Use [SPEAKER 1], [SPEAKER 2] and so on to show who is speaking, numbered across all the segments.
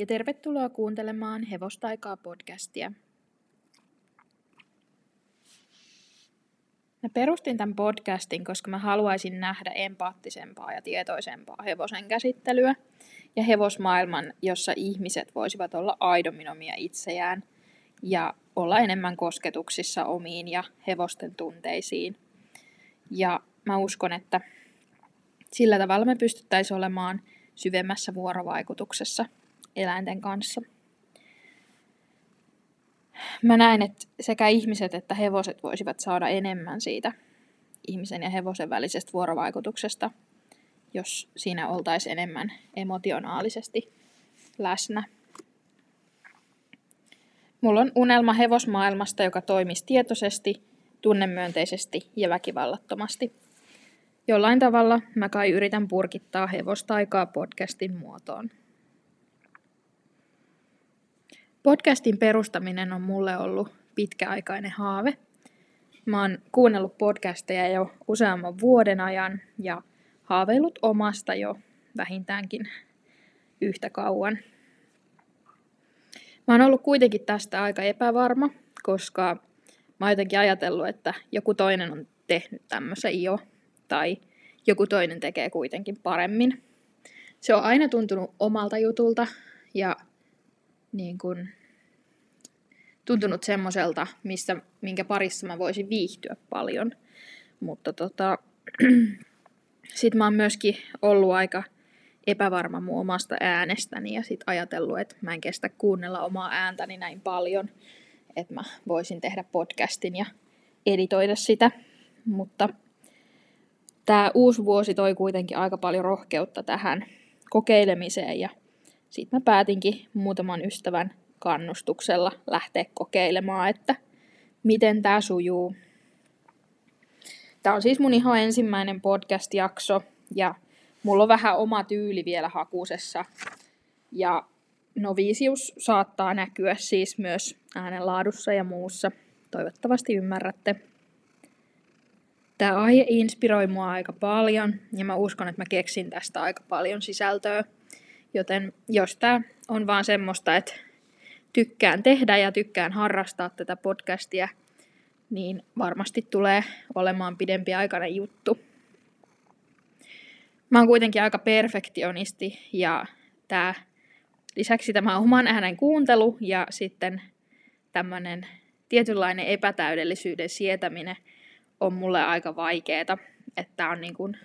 [SPEAKER 1] Ja tervetuloa kuuntelemaan Hevostaikaa podcastia. Mä perustin tämän podcastin, koska mä haluaisin nähdä empaattisempaa ja tietoisempaa hevosen käsittelyä ja hevosmaailman, jossa ihmiset voisivat olla aidommin omia itseään ja olla enemmän kosketuksissa omiin ja hevosten tunteisiin. Ja mä uskon, että sillä tavalla me pystyttäisiin olemaan syvemmässä vuorovaikutuksessa eläinten kanssa. Mä näen, että sekä ihmiset että hevoset voisivat saada enemmän siitä ihmisen ja hevosen välisestä vuorovaikutuksesta, jos siinä oltaisiin enemmän emotionaalisesti läsnä. Mulla on unelma hevosmaailmasta, joka toimisi tietoisesti, tunnemyönteisesti ja väkivallattomasti. Jollain tavalla mä kai yritän purkittaa hevostaikaa podcastin muotoon. Podcastin perustaminen on mulle ollut pitkäaikainen haave. Mä oon kuunnellut podcasteja jo useamman vuoden ajan ja haaveillut omasta jo vähintäänkin yhtä kauan. Mä oon ollut kuitenkin tästä aika epävarma, koska mä oon jotenkin ajatellut, että joku toinen on tehnyt tämmöisen jo, tai joku toinen tekee kuitenkin paremmin. Se on aina tuntunut omalta jutulta, ja niin kun, tuntunut semmoiselta, missä, minkä parissa mä voisin viihtyä paljon. Mutta tota, sitten mä oon myöskin ollut aika epävarma mun omasta äänestäni ja sitten ajatellut, että mä en kestä kuunnella omaa ääntäni näin paljon, että mä voisin tehdä podcastin ja editoida sitä. Mutta tämä uusi vuosi toi kuitenkin aika paljon rohkeutta tähän kokeilemiseen ja sitten mä päätinkin muutaman ystävän kannustuksella lähteä kokeilemaan, että miten tämä sujuu. Tämä on siis mun ihan ensimmäinen podcast-jakso ja mulla on vähän oma tyyli vielä hakusessa. Ja novisius saattaa näkyä siis myös äänenlaadussa ja muussa. Toivottavasti ymmärrätte. Tämä aihe inspiroi mua aika paljon ja mä uskon, että mä keksin tästä aika paljon sisältöä. Joten jos tämä on vaan semmoista, että tykkään tehdä ja tykkään harrastaa tätä podcastia, niin varmasti tulee olemaan pidempiaikainen juttu. Mä oon kuitenkin aika perfektionisti ja tää, lisäksi tämä oman äänen kuuntelu ja sitten tämmöinen tietynlainen epätäydellisyyden sietäminen on mulle aika vaikeeta. Että on niin kuin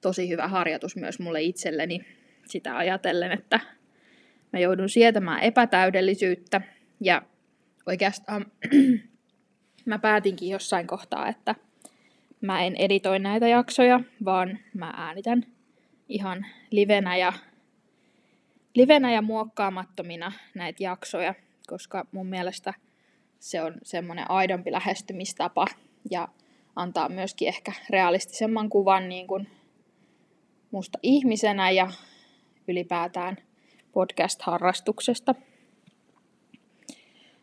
[SPEAKER 1] tosi hyvä harjoitus myös mulle itselleni sitä ajatellen, että mä joudun sietämään epätäydellisyyttä. Ja oikeastaan mä päätinkin jossain kohtaa, että mä en editoi näitä jaksoja, vaan mä äänitän ihan livenä ja, livenä ja muokkaamattomina näitä jaksoja, koska mun mielestä se on semmoinen aidompi lähestymistapa ja antaa myöskin ehkä realistisemman kuvan niin kuin musta ihmisenä ja ylipäätään podcast-harrastuksesta.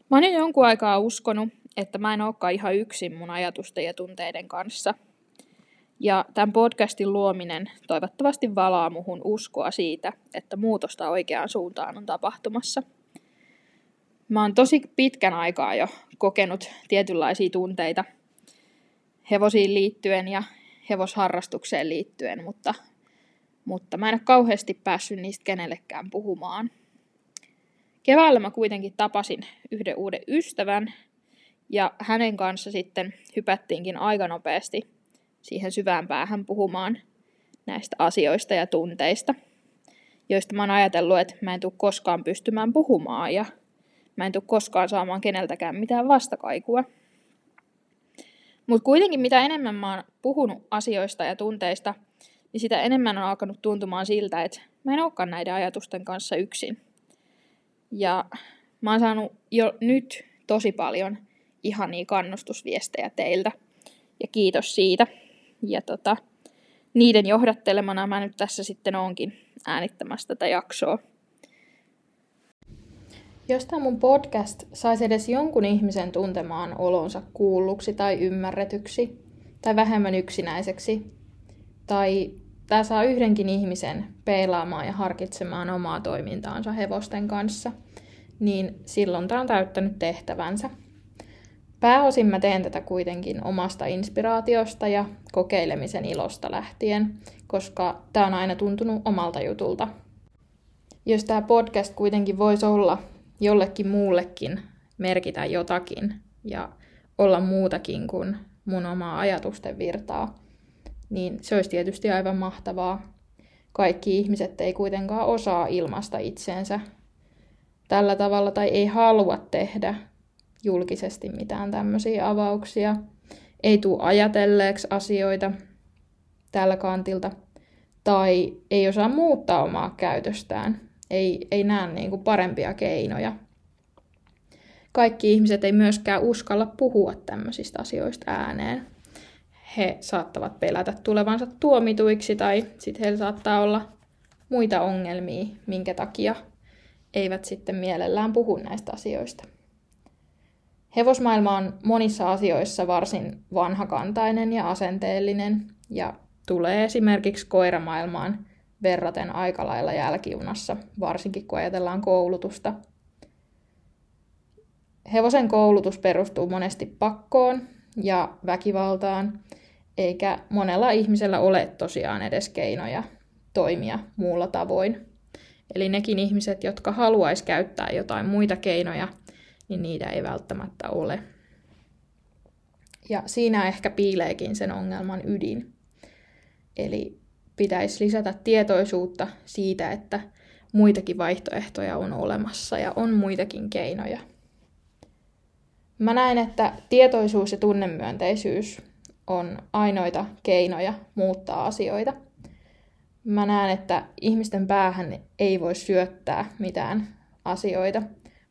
[SPEAKER 1] Mä oon jo jonkun aikaa uskonut, että mä en olekaan ihan yksin mun ajatusten ja tunteiden kanssa. Ja tämän podcastin luominen toivottavasti valaa muhun uskoa siitä, että muutosta oikeaan suuntaan on tapahtumassa. Mä oon tosi pitkän aikaa jo kokenut tietynlaisia tunteita hevosiin liittyen ja hevosharrastukseen liittyen, mutta mutta mä en ole kauheasti päässyt niistä kenellekään puhumaan. Keväällä mä kuitenkin tapasin yhden uuden ystävän, ja hänen kanssa sitten hypättiinkin aika nopeasti siihen syvään päähän puhumaan näistä asioista ja tunteista, joista mä oon ajatellut, että mä en tule koskaan pystymään puhumaan ja mä en tule koskaan saamaan keneltäkään mitään vastakaikua. Mutta kuitenkin mitä enemmän mä oon puhunut asioista ja tunteista, niin sitä enemmän on alkanut tuntumaan siltä, että mä en olekaan näiden ajatusten kanssa yksin. Ja mä oon saanut jo nyt tosi paljon ihania kannustusviestejä teiltä. Ja kiitos siitä. Ja tota, niiden johdattelemana mä nyt tässä sitten onkin äänittämässä tätä jaksoa. Jos tämä mun podcast saisi edes jonkun ihmisen tuntemaan olonsa kuulluksi tai ymmärretyksi, tai vähemmän yksinäiseksi, tai tämä saa yhdenkin ihmisen peilaamaan ja harkitsemaan omaa toimintaansa hevosten kanssa, niin silloin tämä on täyttänyt tehtävänsä. Pääosin mä teen tätä kuitenkin omasta inspiraatiosta ja kokeilemisen ilosta lähtien, koska tämä on aina tuntunut omalta jutulta. Jos tämä podcast kuitenkin voisi olla jollekin muullekin merkitä jotakin ja olla muutakin kuin mun omaa ajatusten virtaa, niin se olisi tietysti aivan mahtavaa. Kaikki ihmiset ei kuitenkaan osaa ilmaista itseensä tällä tavalla tai ei halua tehdä julkisesti mitään tämmöisiä avauksia. Ei tule ajatelleeksi asioita tällä kantilta tai ei osaa muuttaa omaa käytöstään. Ei, ei näe niin kuin parempia keinoja. Kaikki ihmiset ei myöskään uskalla puhua tämmöisistä asioista ääneen. He saattavat pelätä tulevansa tuomituiksi tai sitten heillä saattaa olla muita ongelmia, minkä takia eivät sitten mielellään puhu näistä asioista. Hevosmaailma on monissa asioissa varsin vanhakantainen ja asenteellinen ja tulee esimerkiksi koiramaailmaan verraten aika lailla jälkijunassa, varsinkin kun ajatellaan koulutusta. Hevosen koulutus perustuu monesti pakkoon ja väkivaltaan, eikä monella ihmisellä ole tosiaan edes keinoja toimia muulla tavoin. Eli nekin ihmiset, jotka haluaisi käyttää jotain muita keinoja, niin niitä ei välttämättä ole. Ja siinä ehkä piileekin sen ongelman ydin. Eli pitäisi lisätä tietoisuutta siitä, että muitakin vaihtoehtoja on olemassa ja on muitakin keinoja. Mä näen, että tietoisuus ja tunnemyönteisyys on ainoita keinoja muuttaa asioita. Mä näen, että ihmisten päähän ei voi syöttää mitään asioita,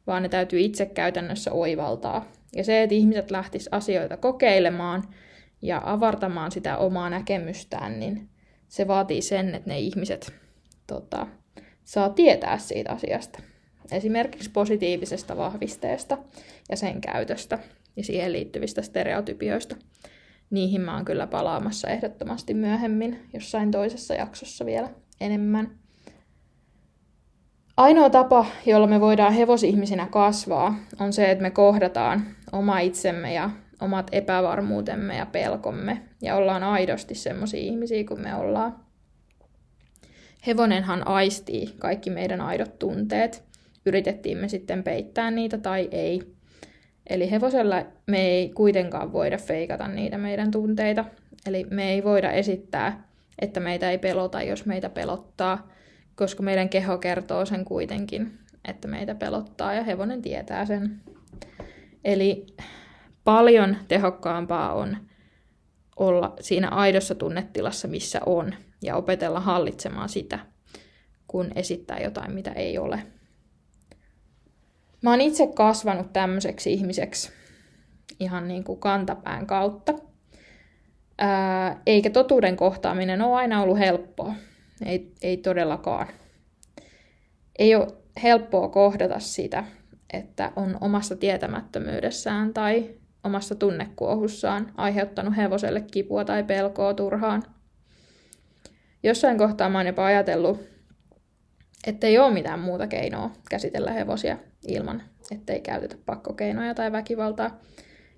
[SPEAKER 1] vaan ne täytyy itse käytännössä oivaltaa. Ja se, että ihmiset lähtis asioita kokeilemaan ja avartamaan sitä omaa näkemystään, niin se vaatii sen, että ne ihmiset tota, saa tietää siitä asiasta. Esimerkiksi positiivisesta vahvisteesta ja sen käytöstä ja siihen liittyvistä stereotypioista. Niihin mä oon kyllä palaamassa ehdottomasti myöhemmin, jossain toisessa jaksossa vielä enemmän. Ainoa tapa, jolla me voidaan hevosihmisinä kasvaa, on se, että me kohdataan oma itsemme ja omat epävarmuutemme ja pelkomme ja ollaan aidosti semmoisia ihmisiä kuin me ollaan. Hevonenhan aistii kaikki meidän aidot tunteet, yritettiin me sitten peittää niitä tai ei. Eli hevosella me ei kuitenkaan voida feikata niitä meidän tunteita. Eli me ei voida esittää, että meitä ei pelota, jos meitä pelottaa, koska meidän keho kertoo sen kuitenkin, että meitä pelottaa ja hevonen tietää sen. Eli paljon tehokkaampaa on olla siinä aidossa tunnetilassa, missä on, ja opetella hallitsemaan sitä, kun esittää jotain, mitä ei ole. Mä oon itse kasvanut tämmöiseksi ihmiseksi ihan niin kuin kantapään kautta. Ää, eikä totuuden kohtaaminen ole aina ollut helppoa. Ei, ei todellakaan. Ei ole helppoa kohdata sitä, että on omassa tietämättömyydessään tai omassa tunnekuohussaan aiheuttanut hevoselle kipua tai pelkoa turhaan. Jossain kohtaa mä oon jopa ajatellut, että ei ole mitään muuta keinoa käsitellä hevosia ilman, ettei käytetä pakkokeinoja tai väkivaltaa,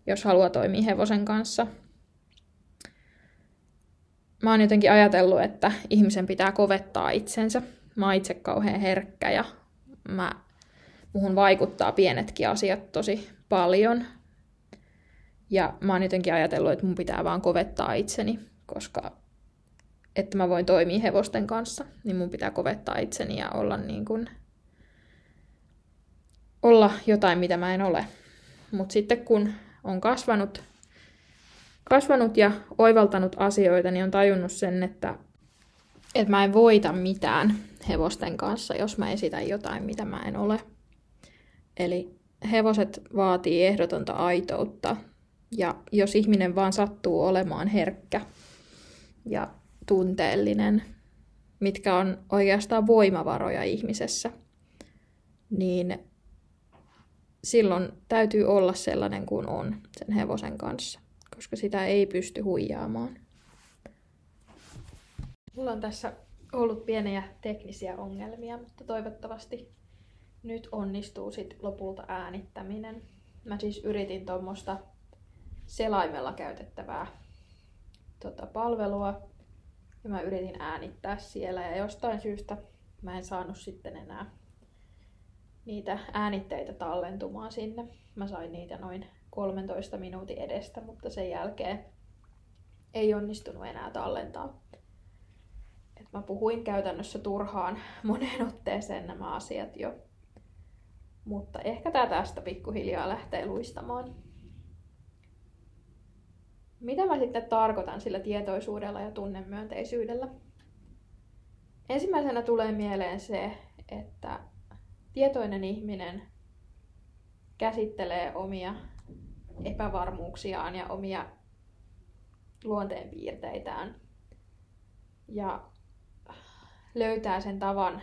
[SPEAKER 1] jos haluaa toimia hevosen kanssa. Mä oon jotenkin ajatellut, että ihmisen pitää kovettaa itsensä. Mä oon itse kauhean herkkä ja mä, muhun vaikuttaa pienetkin asiat tosi paljon. Ja mä oon jotenkin ajatellut, että mun pitää vaan kovettaa itseni, koska että mä voin toimia hevosten kanssa, niin mun pitää kovettaa itseni ja olla niin kuin, olla jotain, mitä mä en ole. Mutta sitten kun on kasvanut, kasvanut ja oivaltanut asioita, niin on tajunnut sen, että, että mä en voita mitään hevosten kanssa, jos mä esitän jotain, mitä mä en ole. Eli hevoset vaatii ehdotonta aitoutta ja jos ihminen vaan sattuu olemaan herkkä ja tunteellinen, mitkä on oikeastaan voimavaroja ihmisessä, niin silloin täytyy olla sellainen kuin on sen hevosen kanssa, koska sitä ei pysty huijaamaan. Mulla on tässä ollut pieniä teknisiä ongelmia, mutta toivottavasti nyt onnistuu sit lopulta äänittäminen. Mä siis yritin tuommoista selaimella käytettävää tota, palvelua ja mä yritin äänittää siellä ja jostain syystä mä en saanut sitten enää niitä äänitteitä tallentumaan sinne. Mä sain niitä noin 13 minuutin edestä, mutta sen jälkeen ei onnistunut enää tallentaa. Et mä puhuin käytännössä turhaan moneen otteeseen nämä asiat jo. Mutta ehkä tää tästä pikkuhiljaa lähtee luistamaan. Mitä mä sitten tarkoitan sillä tietoisuudella ja tunnemyönteisyydellä? Ensimmäisenä tulee mieleen se, että tietoinen ihminen käsittelee omia epävarmuuksiaan ja omia luonteenpiirteitään ja löytää sen tavan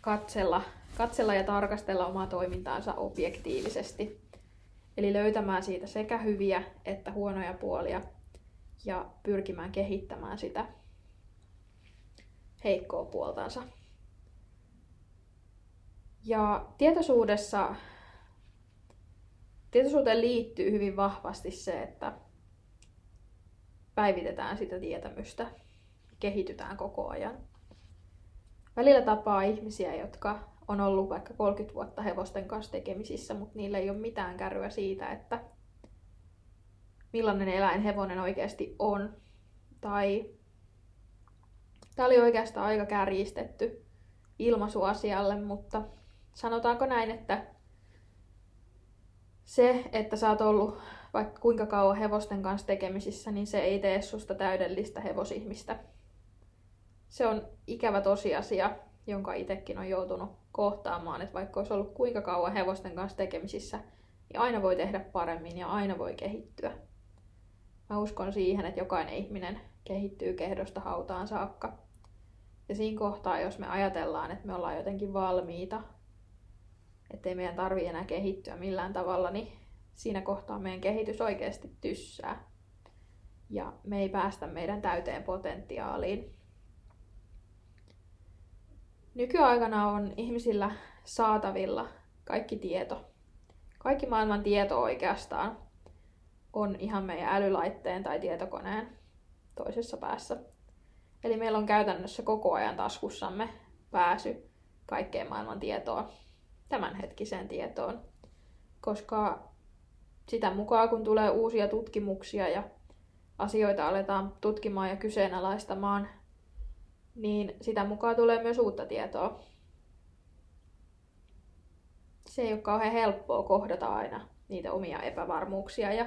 [SPEAKER 1] katsella, katsella ja tarkastella omaa toimintaansa objektiivisesti. Eli löytämään siitä sekä hyviä että huonoja puolia ja pyrkimään kehittämään sitä heikkoa puoltansa. Ja tietoisuudessa, tietoisuuteen liittyy hyvin vahvasti se, että päivitetään sitä tietämystä, kehitytään koko ajan. Välillä tapaa ihmisiä, jotka on ollut vaikka 30 vuotta hevosten kanssa tekemisissä, mutta niillä ei ole mitään kärryä siitä, että millainen eläin hevonen oikeasti on. Tai tämä oli oikeastaan aika kärjistetty ilmaisu asialle, mutta sanotaanko näin, että se, että sä oot ollut vaikka kuinka kauan hevosten kanssa tekemisissä, niin se ei tee susta täydellistä hevosihmistä. Se on ikävä tosiasia, jonka itsekin on joutunut kohtaamaan, että vaikka olisi ollut kuinka kauan hevosten kanssa tekemisissä, niin aina voi tehdä paremmin ja aina voi kehittyä. Mä uskon siihen, että jokainen ihminen kehittyy kehdosta hautaan saakka. Ja siinä kohtaa, jos me ajatellaan, että me ollaan jotenkin valmiita, ettei meidän tarvitse enää kehittyä millään tavalla, niin siinä kohtaa meidän kehitys oikeasti tyssää. Ja me ei päästä meidän täyteen potentiaaliin. Nykyaikana on ihmisillä saatavilla kaikki tieto. Kaikki maailman tieto oikeastaan on ihan meidän älylaitteen tai tietokoneen toisessa päässä. Eli meillä on käytännössä koko ajan taskussamme pääsy kaikkeen maailman tietoon, tämänhetkiseen tietoon. Koska sitä mukaan, kun tulee uusia tutkimuksia ja asioita aletaan tutkimaan ja kyseenalaistamaan, niin sitä mukaan tulee myös uutta tietoa. Se ei ole kauhean helppoa kohdata aina niitä omia epävarmuuksia ja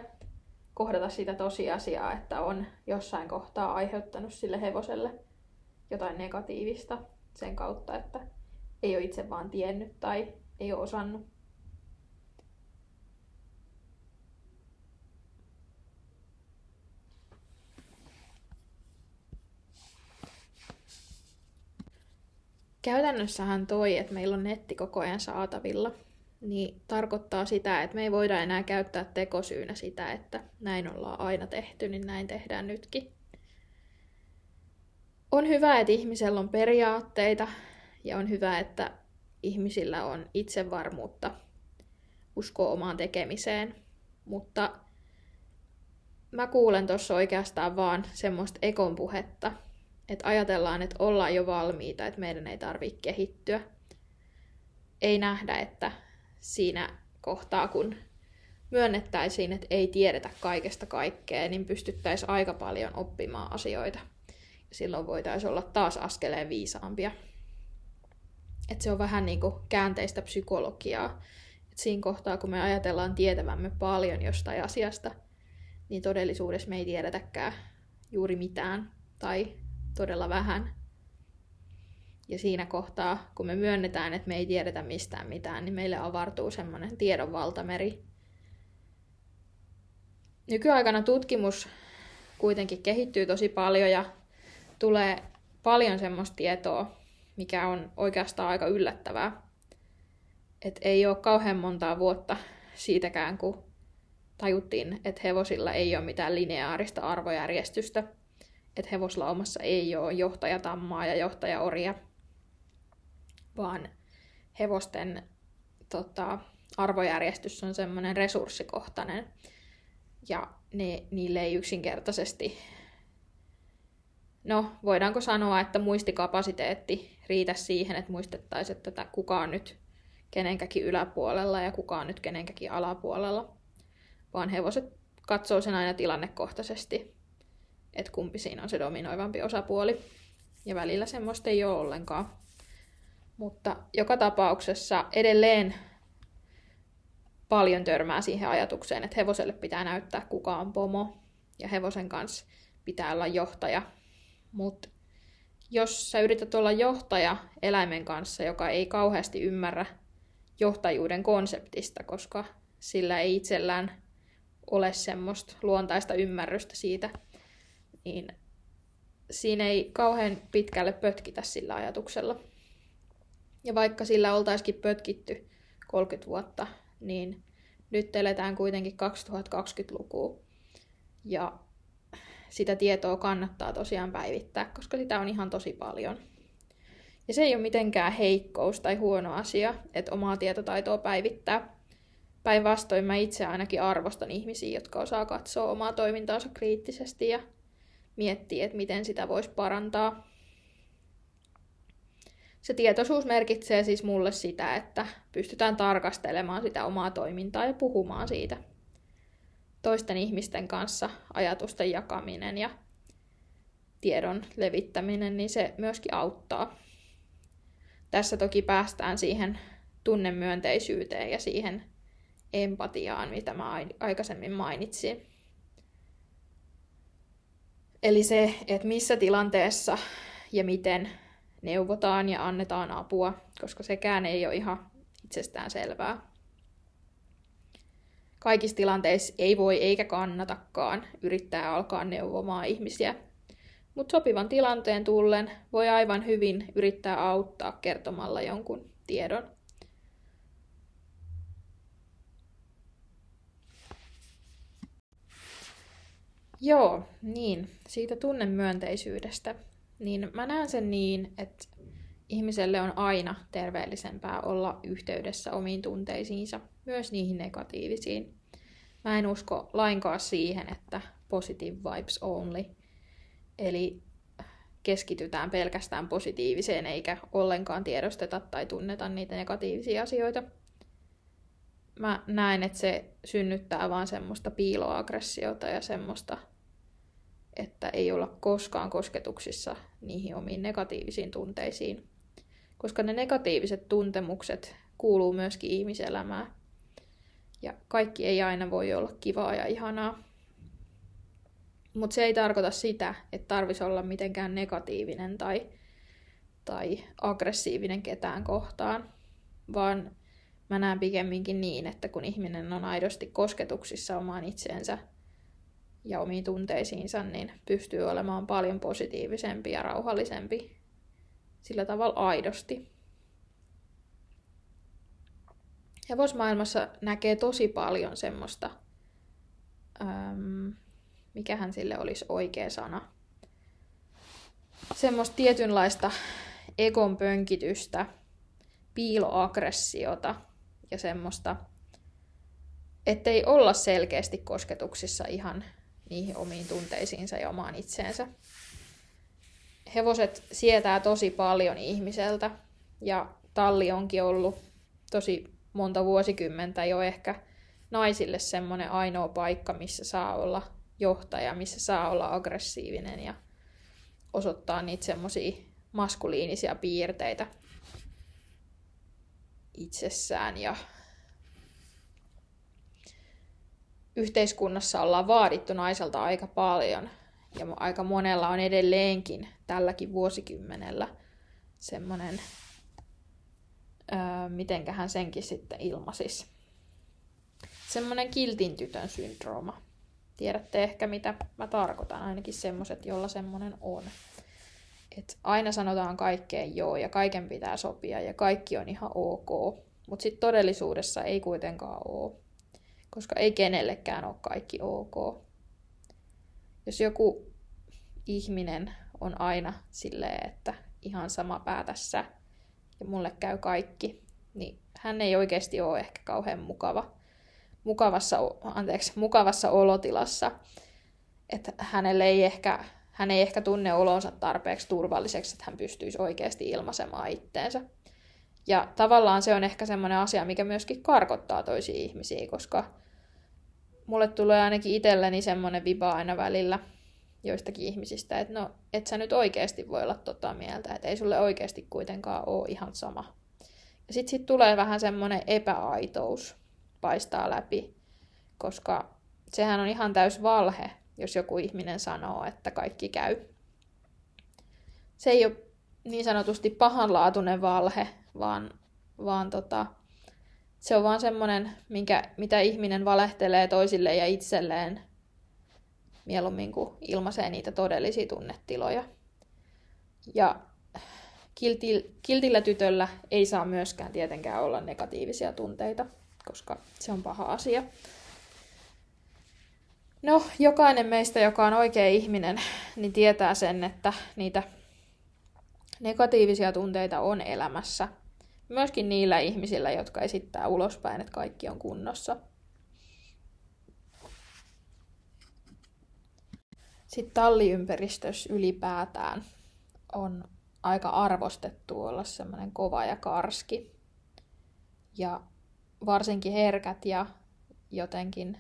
[SPEAKER 1] kohdata sitä tosiasiaa, että on jossain kohtaa aiheuttanut sille hevoselle jotain negatiivista sen kautta, että ei ole itse vaan tiennyt tai ei ole osannut. Käytännössähän toi, että meillä on netti koko ajan saatavilla, niin tarkoittaa sitä, että me ei voida enää käyttää tekosyynä sitä, että näin ollaan aina tehty, niin näin tehdään nytkin. On hyvä, että ihmisellä on periaatteita ja on hyvä, että ihmisillä on itsevarmuutta uskoa omaan tekemiseen, mutta mä kuulen tuossa oikeastaan vaan semmoista ekon puhetta, että ajatellaan, että ollaan jo valmiita, että meidän ei tarvitse kehittyä. Ei nähdä, että siinä kohtaa, kun myönnettäisiin, että ei tiedetä kaikesta kaikkea, niin pystyttäisiin aika paljon oppimaan asioita. Silloin voitaisiin olla taas askeleen viisaampia. Et se on vähän niin kuin käänteistä psykologiaa. Et siinä kohtaa, kun me ajatellaan tietävämme paljon jostain asiasta, niin todellisuudessa me ei tiedetäkään juuri mitään tai todella vähän. Ja siinä kohtaa, kun me myönnetään, että me ei tiedetä mistään mitään, niin meille avartuu semmoinen tiedon valtameri. Nykyaikana tutkimus kuitenkin kehittyy tosi paljon ja tulee paljon semmoista tietoa, mikä on oikeastaan aika yllättävää. Et ei ole kauhean montaa vuotta siitäkään, kun tajuttiin, että hevosilla ei ole mitään lineaarista arvojärjestystä – että hevoslaumassa ei ole johtajatammaa ja johtajaoria, vaan hevosten tota, arvojärjestys on semmoinen resurssikohtainen. Ja ne, niille ei yksinkertaisesti, no voidaanko sanoa, että muistikapasiteetti riitä siihen, että muistettaisiin, että kuka on nyt kenenkäkin yläpuolella ja kuka on nyt kenenkäkin alapuolella. Vaan hevoset katsoo sen aina tilannekohtaisesti, että kumpi siinä on se dominoivampi osapuoli. Ja välillä semmoista ei ole ollenkaan. Mutta joka tapauksessa edelleen paljon törmää siihen ajatukseen, että hevoselle pitää näyttää kuka on pomo ja hevosen kanssa pitää olla johtaja. Mutta jos sä yrität olla johtaja eläimen kanssa, joka ei kauheasti ymmärrä johtajuuden konseptista, koska sillä ei itsellään ole semmoista luontaista ymmärrystä siitä, niin siinä ei kauhean pitkälle pötkitä sillä ajatuksella. Ja vaikka sillä oltaisikin pötkitty 30 vuotta, niin nyt eletään kuitenkin 2020-lukua. Ja sitä tietoa kannattaa tosiaan päivittää, koska sitä on ihan tosi paljon. Ja se ei ole mitenkään heikkous tai huono asia, että omaa tietotaitoa päivittää. Päinvastoin mä itse ainakin arvostan ihmisiä, jotka osaa katsoa omaa toimintaansa kriittisesti ja miettiä, että miten sitä voisi parantaa. Se tietoisuus merkitsee siis mulle sitä, että pystytään tarkastelemaan sitä omaa toimintaa ja puhumaan siitä. Toisten ihmisten kanssa ajatusten jakaminen ja tiedon levittäminen, niin se myöskin auttaa. Tässä toki päästään siihen tunnemyönteisyyteen ja siihen empatiaan, mitä mä aikaisemmin mainitsin. Eli se, että missä tilanteessa ja miten neuvotaan ja annetaan apua, koska sekään ei ole ihan itsestään selvää. Kaikissa tilanteissa ei voi eikä kannatakaan yrittää alkaa neuvomaan ihmisiä, mutta sopivan tilanteen tullen voi aivan hyvin yrittää auttaa kertomalla jonkun tiedon. Joo, niin, siitä tunnemyönteisyydestä niin mä näen sen niin, että ihmiselle on aina terveellisempää olla yhteydessä omiin tunteisiinsa, myös niihin negatiivisiin. Mä en usko lainkaan siihen, että positive vibes only, eli keskitytään pelkästään positiiviseen eikä ollenkaan tiedosteta tai tunneta niitä negatiivisia asioita. Mä näen, että se synnyttää vaan semmoista piiloaggressiota ja semmoista että ei olla koskaan kosketuksissa niihin omiin negatiivisiin tunteisiin. Koska ne negatiiviset tuntemukset kuuluu myöskin ihmiselämään. Ja kaikki ei aina voi olla kivaa ja ihanaa. Mutta se ei tarkoita sitä, että tarvisi olla mitenkään negatiivinen tai, tai aggressiivinen ketään kohtaan, vaan mä näen pikemminkin niin, että kun ihminen on aidosti kosketuksissa omaan itseensä ja omiin tunteisiinsa, niin pystyy olemaan paljon positiivisempi ja rauhallisempi sillä tavalla aidosti. Hevosmaailmassa näkee tosi paljon semmoista, äm, mikähän sille olisi oikea sana, semmoista tietynlaista ekon pönkitystä, piiloaggressiota ja semmoista, ettei olla selkeästi kosketuksissa ihan niihin omiin tunteisiinsa ja omaan itseensä. Hevoset sietää tosi paljon ihmiseltä ja talli onkin ollut tosi monta vuosikymmentä jo ehkä naisille semmoinen ainoa paikka, missä saa olla johtaja, missä saa olla aggressiivinen ja osoittaa niitä semmoisia maskuliinisia piirteitä itsessään ja yhteiskunnassa ollaan vaadittu naiselta aika paljon ja aika monella on edelleenkin tälläkin vuosikymmenellä semmoinen, öö, senkin sitten ilmasis. Semmoinen kiltin tytön syndrooma. Tiedätte ehkä mitä mä tarkoitan, ainakin semmoiset, jolla semmoinen on. Et aina sanotaan kaikkeen joo ja kaiken pitää sopia ja kaikki on ihan ok, mutta sitten todellisuudessa ei kuitenkaan ole koska ei kenellekään ole kaikki ok. Jos joku
[SPEAKER 2] ihminen on aina silleen, että ihan sama päätässä ja mulle käy kaikki, niin hän ei oikeasti ole ehkä kauhean mukava, mukavassa, anteeksi, mukavassa olotilassa. Että hänelle ei ehkä, hän ei ehkä tunne olonsa tarpeeksi turvalliseksi, että hän pystyisi oikeasti ilmaisemaan itteensä. Ja tavallaan se on ehkä semmoinen asia, mikä myöskin karkottaa toisia ihmisiä, koska mulle tulee ainakin itselleni semmoinen viba aina välillä joistakin ihmisistä, että no, et sä nyt oikeasti voi olla tota mieltä, että ei sulle oikeasti kuitenkaan ole ihan sama. Ja sitten sit tulee vähän semmoinen epäaitous paistaa läpi, koska sehän on ihan täys valhe, jos joku ihminen sanoo, että kaikki käy. Se ei ole niin sanotusti pahanlaatuinen valhe, vaan, vaan tota, se on vaan semmoinen, minkä, mitä ihminen valehtelee toisille ja itselleen mieluummin kuin ilmaisee niitä todellisia tunnetiloja. Ja kiltil, kiltillä tytöllä ei saa myöskään tietenkään olla negatiivisia tunteita, koska se on paha asia. No, jokainen meistä, joka on oikea ihminen, niin tietää sen, että niitä negatiivisia tunteita on elämässä. Myöskin niillä ihmisillä, jotka esittää ulospäin, että kaikki on kunnossa. Sitten talliympäristössä ylipäätään on aika arvostettu olla semmoinen kova ja karski. Ja varsinkin herkät ja jotenkin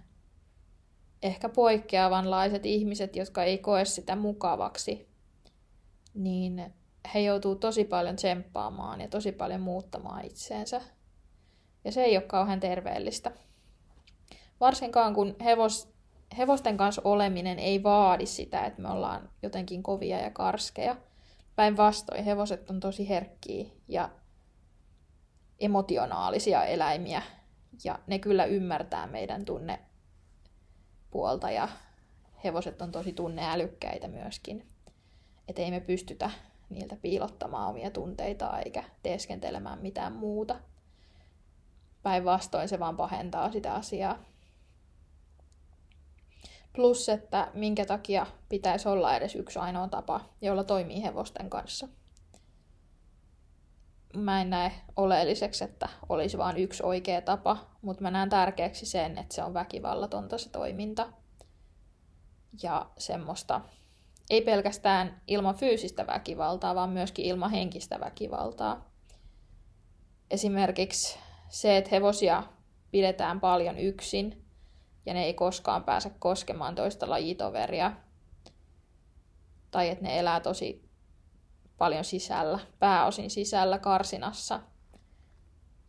[SPEAKER 2] ehkä poikkeavanlaiset ihmiset, jotka ei koe sitä mukavaksi, niin he joutuu tosi paljon tsemppaamaan ja tosi paljon muuttamaan itseensä. Ja se ei ole kauhean terveellistä. Varsinkaan kun hevos, hevosten kanssa oleminen ei vaadi sitä, että me ollaan jotenkin kovia ja karskeja. Päinvastoin hevoset on tosi herkkiä ja emotionaalisia eläimiä. Ja ne kyllä ymmärtää meidän tunnepuolta ja hevoset on tosi tunneälykkäitä myöskin. Että ei me pystytä niiltä piilottamaan omia tunteita eikä teeskentelemään mitään muuta. Päinvastoin se vaan pahentaa sitä asiaa. Plus, että minkä takia pitäisi olla edes yksi ainoa tapa, jolla toimii hevosten kanssa. Mä en näe oleelliseksi, että olisi vain yksi oikea tapa, mutta mä näen tärkeäksi sen, että se on väkivallatonta se toiminta. Ja semmoista ei pelkästään ilman fyysistä väkivaltaa, vaan myöskin ilman henkistä väkivaltaa. Esimerkiksi se, että hevosia pidetään paljon yksin ja ne ei koskaan pääse koskemaan toista lajitoveria. Tai että ne elää tosi paljon sisällä, pääosin sisällä karsinassa.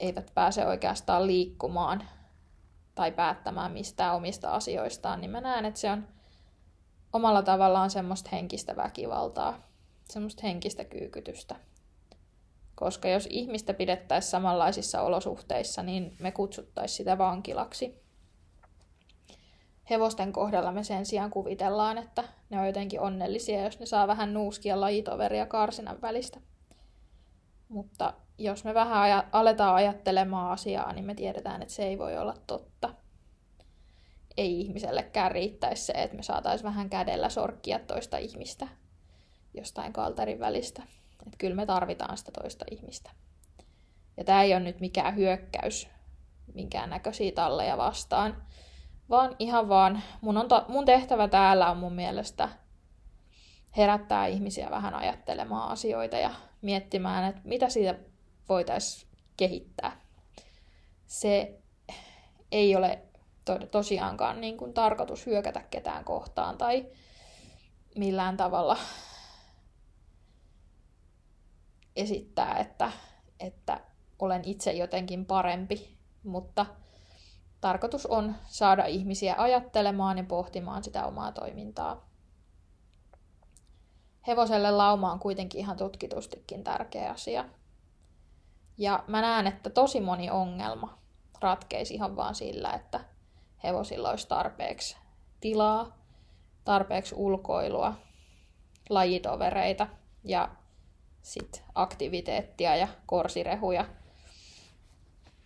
[SPEAKER 2] Eivät pääse oikeastaan liikkumaan tai päättämään mistään omista asioistaan, niin mä näen, että se on omalla tavallaan semmoista henkistä väkivaltaa, semmoista henkistä kyykytystä. Koska jos ihmistä pidettäisiin samanlaisissa olosuhteissa, niin me kutsuttaisiin sitä vankilaksi. Hevosten kohdalla me sen sijaan kuvitellaan, että ne on jotenkin onnellisia, jos ne saa vähän nuuskia lajitoveria karsinan välistä. Mutta jos me vähän aja- aletaan ajattelemaan asiaa, niin me tiedetään, että se ei voi olla totta ei ihmisellekään riittäisi se, että me saataisiin vähän kädellä sorkkia toista ihmistä jostain kalterin välistä. Että kyllä me tarvitaan sitä toista ihmistä. Ja tämä ei ole nyt mikään hyökkäys minkään näköisiä talleja vastaan, vaan ihan vaan mun, on ta- mun tehtävä täällä on mun mielestä herättää ihmisiä vähän ajattelemaan asioita ja miettimään, että mitä siitä voitaisiin kehittää. Se ei ole to- tosiaankaan niin kuin tarkoitus hyökätä ketään kohtaan tai millään tavalla esittää, että, että olen itse jotenkin parempi, mutta tarkoitus on saada ihmisiä ajattelemaan ja pohtimaan sitä omaa toimintaa. Hevoselle lauma on kuitenkin ihan tutkitustikin tärkeä asia. Ja mä näen, että tosi moni ongelma ratkeisi ihan vaan sillä, että hevosilla olisi tarpeeksi tilaa, tarpeeksi ulkoilua, lajitovereita ja sit aktiviteettia ja korsirehuja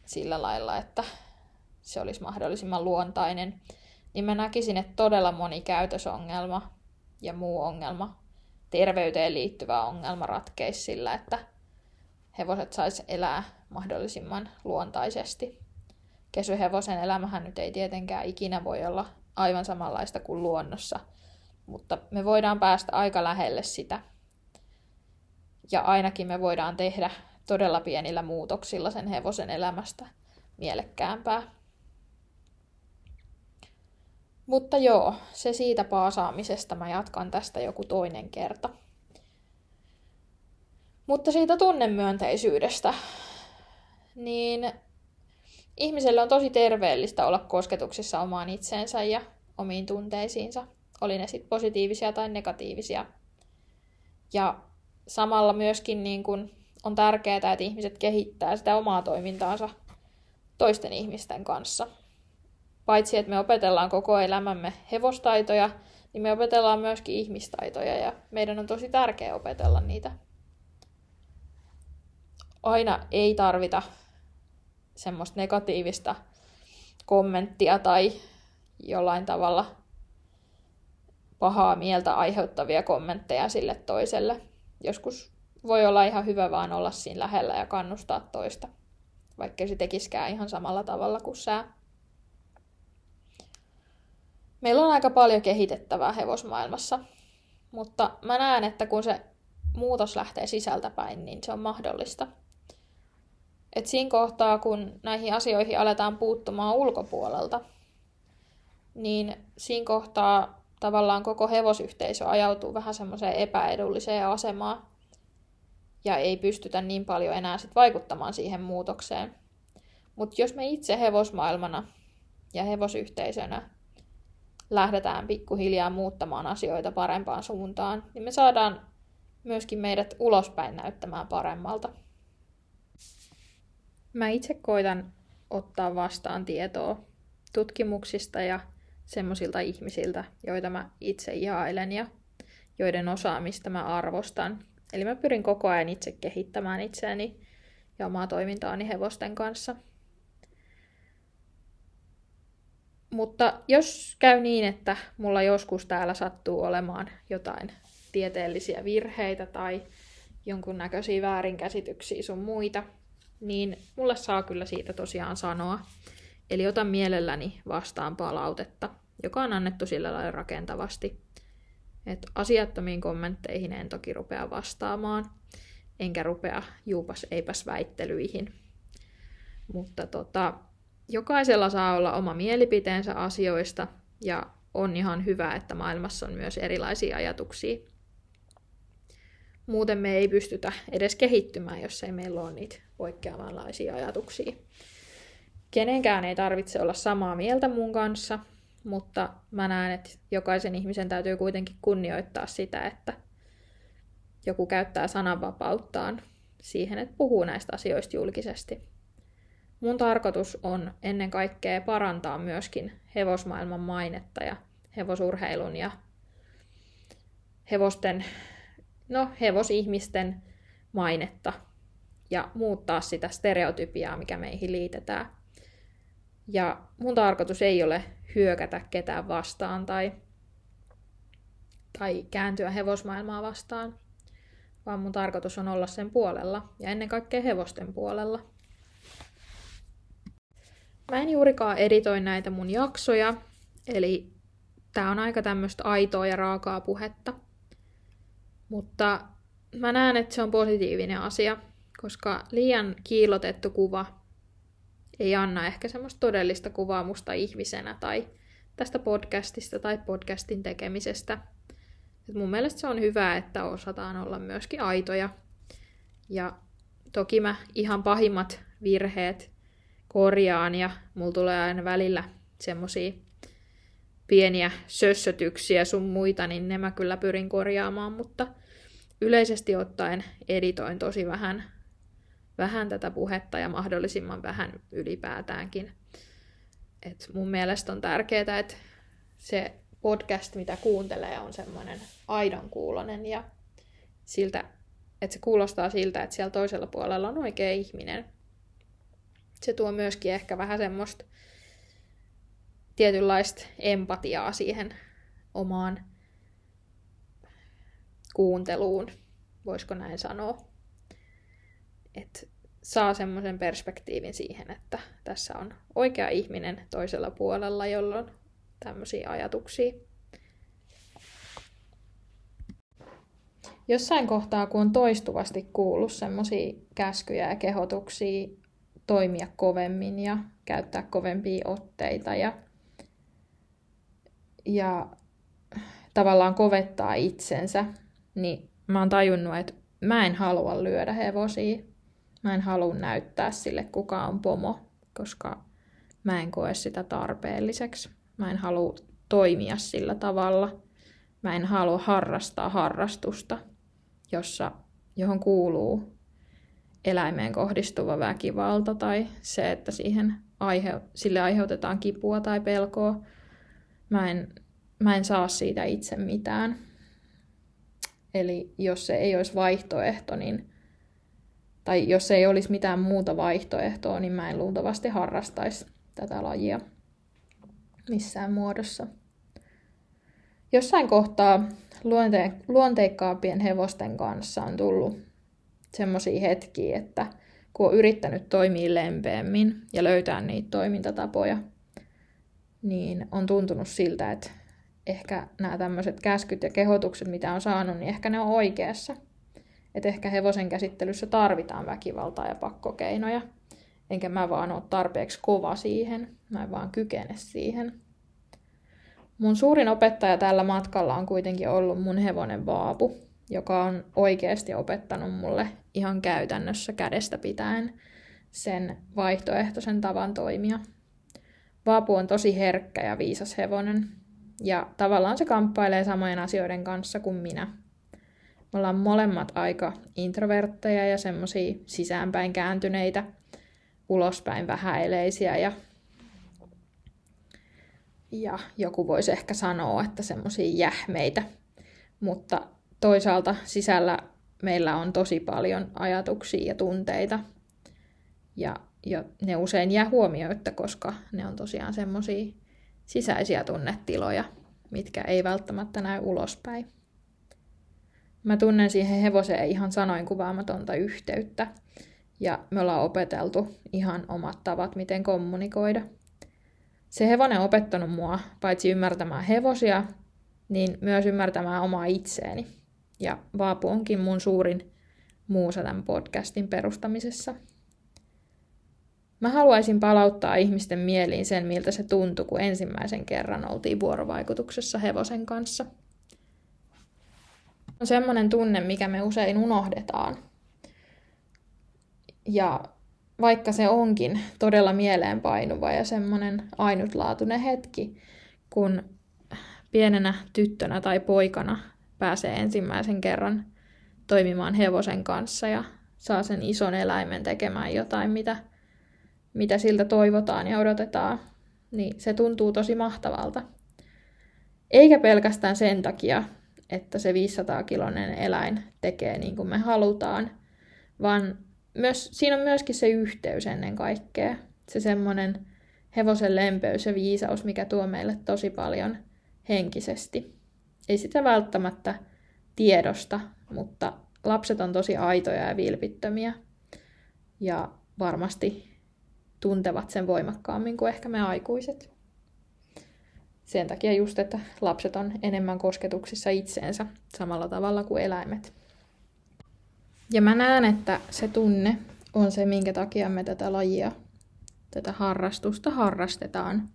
[SPEAKER 2] sillä lailla, että se olisi mahdollisimman luontainen, niin mä näkisin, että todella moni käytösongelma ja muu ongelma terveyteen liittyvä ongelma ratkeisi sillä, että hevoset sais elää mahdollisimman luontaisesti. Kesyhevosen elämähän nyt ei tietenkään ikinä voi olla aivan samanlaista kuin luonnossa, mutta me voidaan päästä aika lähelle sitä. Ja ainakin me voidaan tehdä todella pienillä muutoksilla sen hevosen elämästä mielekkäämpää. Mutta joo, se siitä paasaamisesta mä jatkan tästä joku toinen kerta. Mutta siitä tunnemyönteisyydestä, niin ihmiselle on tosi terveellistä olla kosketuksissa omaan itseensä ja omiin tunteisiinsa, oli ne sitten positiivisia tai negatiivisia. Ja samalla myöskin niin kun on tärkeää, että ihmiset kehittää sitä omaa toimintaansa toisten ihmisten kanssa. Paitsi, että me opetellaan koko elämämme hevostaitoja, niin me opetellaan myöskin ihmistaitoja ja meidän on tosi tärkeää opetella niitä. Aina ei tarvita semmoista negatiivista kommenttia tai jollain tavalla pahaa mieltä aiheuttavia kommentteja sille toiselle. Joskus voi olla ihan hyvä vaan olla siinä lähellä ja kannustaa toista, vaikka se tekiskään ihan samalla tavalla kuin sä. Meillä on aika paljon kehitettävää hevosmaailmassa, mutta mä näen, että kun se muutos lähtee sisältäpäin, niin se on mahdollista. Et siinä kohtaa, kun näihin asioihin aletaan puuttumaan ulkopuolelta, niin siinä kohtaa tavallaan koko hevosyhteisö ajautuu vähän semmoiseen epäedulliseen asemaan ja ei pystytä niin paljon enää sit vaikuttamaan siihen muutokseen. Mutta jos me itse hevosmaailmana ja hevosyhteisönä lähdetään pikkuhiljaa muuttamaan asioita parempaan suuntaan, niin me saadaan myöskin meidät ulospäin näyttämään paremmalta. Mä itse koitan ottaa vastaan tietoa tutkimuksista ja semmoisilta ihmisiltä, joita mä itse ihailen ja joiden osaamista mä arvostan. Eli mä pyrin koko ajan itse kehittämään itseäni ja omaa toimintaani hevosten kanssa. Mutta jos käy niin, että mulla joskus täällä sattuu olemaan jotain tieteellisiä virheitä tai jonkunnäköisiä väärinkäsityksiä sun muita, niin mulle saa kyllä siitä tosiaan sanoa. Eli otan mielelläni vastaan palautetta, joka on annettu sillä lailla rakentavasti. Et asiattomiin kommentteihin en toki rupea vastaamaan, enkä rupea juupas eipäs väittelyihin. Mutta tota, jokaisella saa olla oma mielipiteensä asioista ja on ihan hyvä, että maailmassa on myös erilaisia ajatuksia. Muuten me ei pystytä edes kehittymään, jos ei meillä ole niitä poikkeavanlaisia ajatuksia. Kenenkään ei tarvitse olla samaa mieltä mun kanssa, mutta mä näen, että jokaisen ihmisen täytyy kuitenkin kunnioittaa sitä, että joku käyttää sananvapauttaan siihen, että puhuu näistä asioista julkisesti. Mun tarkoitus on ennen kaikkea parantaa myöskin hevosmaailman mainetta ja hevosurheilun ja hevosten, no hevosihmisten mainetta ja muuttaa sitä stereotypiaa, mikä meihin liitetään. Ja mun tarkoitus ei ole hyökätä ketään vastaan tai, tai kääntyä hevosmaailmaa vastaan, vaan mun tarkoitus on olla sen puolella ja ennen kaikkea hevosten puolella. Mä en juurikaan editoi näitä mun jaksoja, eli tää on aika tämmöistä aitoa ja raakaa puhetta. Mutta mä näen, että se on positiivinen asia, koska liian kiilotettu kuva ei anna ehkä semmoista todellista kuvaa musta ihmisenä tai tästä podcastista tai podcastin tekemisestä. Et mun mielestä se on hyvä, että osataan olla myöskin aitoja. Ja toki mä ihan pahimmat virheet korjaan ja mulla tulee aina välillä semmosia pieniä sössötyksiä sun muita, niin ne mä kyllä pyrin korjaamaan, mutta yleisesti ottaen editoin tosi vähän vähän tätä puhetta ja mahdollisimman vähän ylipäätäänkin. Et mun mielestä on tärkeää, että se podcast, mitä kuuntelee, on semmoinen aidon kuulonen ja siltä, että se kuulostaa siltä, että siellä toisella puolella on oikea ihminen. Se tuo myöskin ehkä vähän semmoista tietynlaista empatiaa siihen omaan kuunteluun, voisiko näin sanoa. Et saa semmoisen perspektiivin siihen, että tässä on oikea ihminen toisella puolella, jolla on tämmöisiä ajatuksia. Jossain kohtaa, kun on toistuvasti kuullut semmoisia käskyjä ja kehotuksia toimia kovemmin ja käyttää kovempia otteita ja, ja tavallaan kovettaa itsensä, niin mä oon tajunnut, että mä en halua lyödä hevosia. Mä en halua näyttää sille, kuka on pomo, koska mä en koe sitä tarpeelliseksi. Mä en halua toimia sillä tavalla. Mä en halua harrastaa harrastusta, jossa, johon kuuluu eläimeen kohdistuva väkivalta tai se, että siihen aihe, sille aiheutetaan kipua tai pelkoa. Mä en, mä en saa siitä itse mitään. Eli jos se ei olisi vaihtoehto, niin, tai jos se ei olisi mitään muuta vaihtoehtoa, niin mä en luultavasti harrastaisi tätä lajia missään muodossa. Jossain kohtaa luonte- luonteikkaampien hevosten kanssa on tullut semmoisia hetkiä, että kun on yrittänyt toimia lempeämmin ja löytää niitä toimintatapoja, niin on tuntunut siltä, että ehkä nämä tämmöiset käskyt ja kehotukset, mitä on saanut, niin ehkä ne on oikeassa. Että ehkä hevosen käsittelyssä tarvitaan väkivaltaa ja pakkokeinoja. Enkä mä vaan ole tarpeeksi kova siihen. Mä en vaan kykene siihen. Mun suurin opettaja tällä matkalla on kuitenkin ollut mun hevonen Vaapu, joka on oikeasti opettanut mulle ihan käytännössä kädestä pitäen sen vaihtoehtoisen tavan toimia. Vaapu on tosi herkkä ja viisas hevonen, ja tavallaan se kamppailee samojen asioiden kanssa kuin minä. Me ollaan molemmat aika introvertteja ja semmoisia sisäänpäin kääntyneitä, ulospäin vähäileisiä ja, ja joku voisi ehkä sanoa, että semmoisia jähmeitä. Mutta toisaalta sisällä meillä on tosi paljon ajatuksia ja tunteita. Ja, ja ne usein jää huomioitta, koska ne on tosiaan semmoisia sisäisiä tunnetiloja, mitkä ei välttämättä näy ulospäin. Mä tunnen siihen hevoseen ihan sanoin kuvaamatonta yhteyttä, ja me ollaan opeteltu ihan omat tavat, miten kommunikoida. Se hevonen on opettanut mua paitsi ymmärtämään hevosia, niin myös ymmärtämään omaa itseeni. Ja Vaapu onkin mun suurin muusa tämän podcastin perustamisessa. Mä haluaisin palauttaa ihmisten mieliin sen, miltä se tuntui, kun ensimmäisen kerran oltiin vuorovaikutuksessa hevosen kanssa. On semmoinen tunne, mikä me usein unohdetaan. Ja vaikka se onkin todella mieleenpainuva ja semmoinen ainutlaatuinen hetki, kun pienenä tyttönä tai poikana pääsee ensimmäisen kerran toimimaan hevosen kanssa ja saa sen ison eläimen tekemään jotain, mitä mitä siltä toivotaan ja odotetaan, niin se tuntuu tosi mahtavalta. Eikä pelkästään sen takia, että se 500-kilonen eläin tekee niin kuin me halutaan, vaan myös, siinä on myöskin se yhteys ennen kaikkea. Se semmoinen hevosen lempeys ja viisaus, mikä tuo meille tosi paljon henkisesti. Ei sitä välttämättä tiedosta, mutta lapset on tosi aitoja ja vilpittömiä. Ja varmasti tuntevat sen voimakkaammin kuin ehkä me aikuiset. Sen takia just, että lapset on enemmän kosketuksissa itseensä samalla tavalla kuin eläimet. Ja mä näen, että se tunne on se, minkä takia me tätä lajia, tätä harrastusta harrastetaan.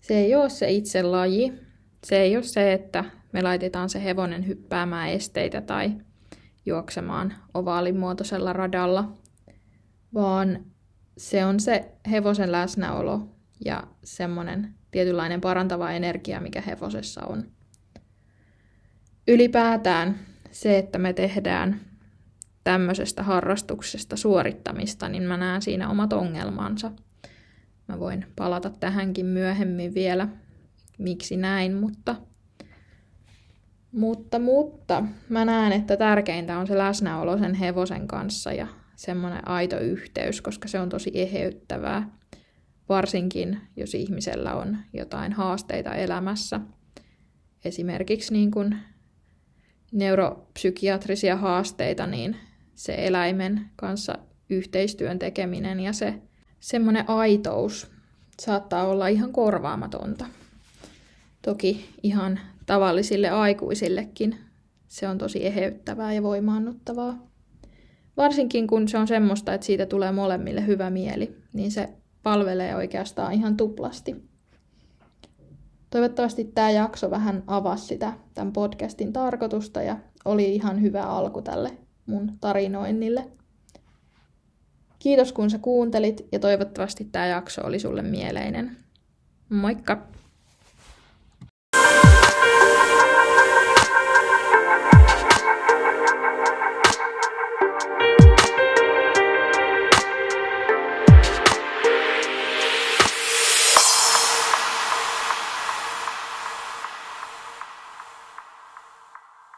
[SPEAKER 2] Se ei ole se itse laji. Se ei ole se, että me laitetaan se hevonen hyppäämään esteitä tai juoksemaan ovaalimuotoisella radalla, vaan se on se hevosen läsnäolo ja semmoinen tietynlainen parantava energia, mikä hevosessa on. Ylipäätään se, että me tehdään tämmöisestä harrastuksesta suorittamista, niin mä näen siinä omat ongelmansa. Mä voin palata tähänkin myöhemmin vielä, miksi näin, mutta, mutta, mutta mä näen, että tärkeintä on se läsnäolo sen hevosen kanssa ja semmoinen aito yhteys, koska se on tosi eheyttävää, varsinkin jos ihmisellä on jotain haasteita elämässä. Esimerkiksi niin kuin neuropsykiatrisia haasteita, niin se eläimen kanssa yhteistyön tekeminen ja se semmoinen aitous saattaa olla ihan korvaamatonta. Toki ihan tavallisille aikuisillekin se on tosi eheyttävää ja voimaannuttavaa. Varsinkin kun se on semmoista, että siitä tulee molemmille hyvä mieli, niin se palvelee oikeastaan ihan tuplasti. Toivottavasti tämä jakso vähän avasi sitä tämän podcastin tarkoitusta ja oli ihan hyvä alku tälle mun tarinoinnille. Kiitos kun sä kuuntelit ja toivottavasti tämä jakso oli sulle mieleinen. Moikka!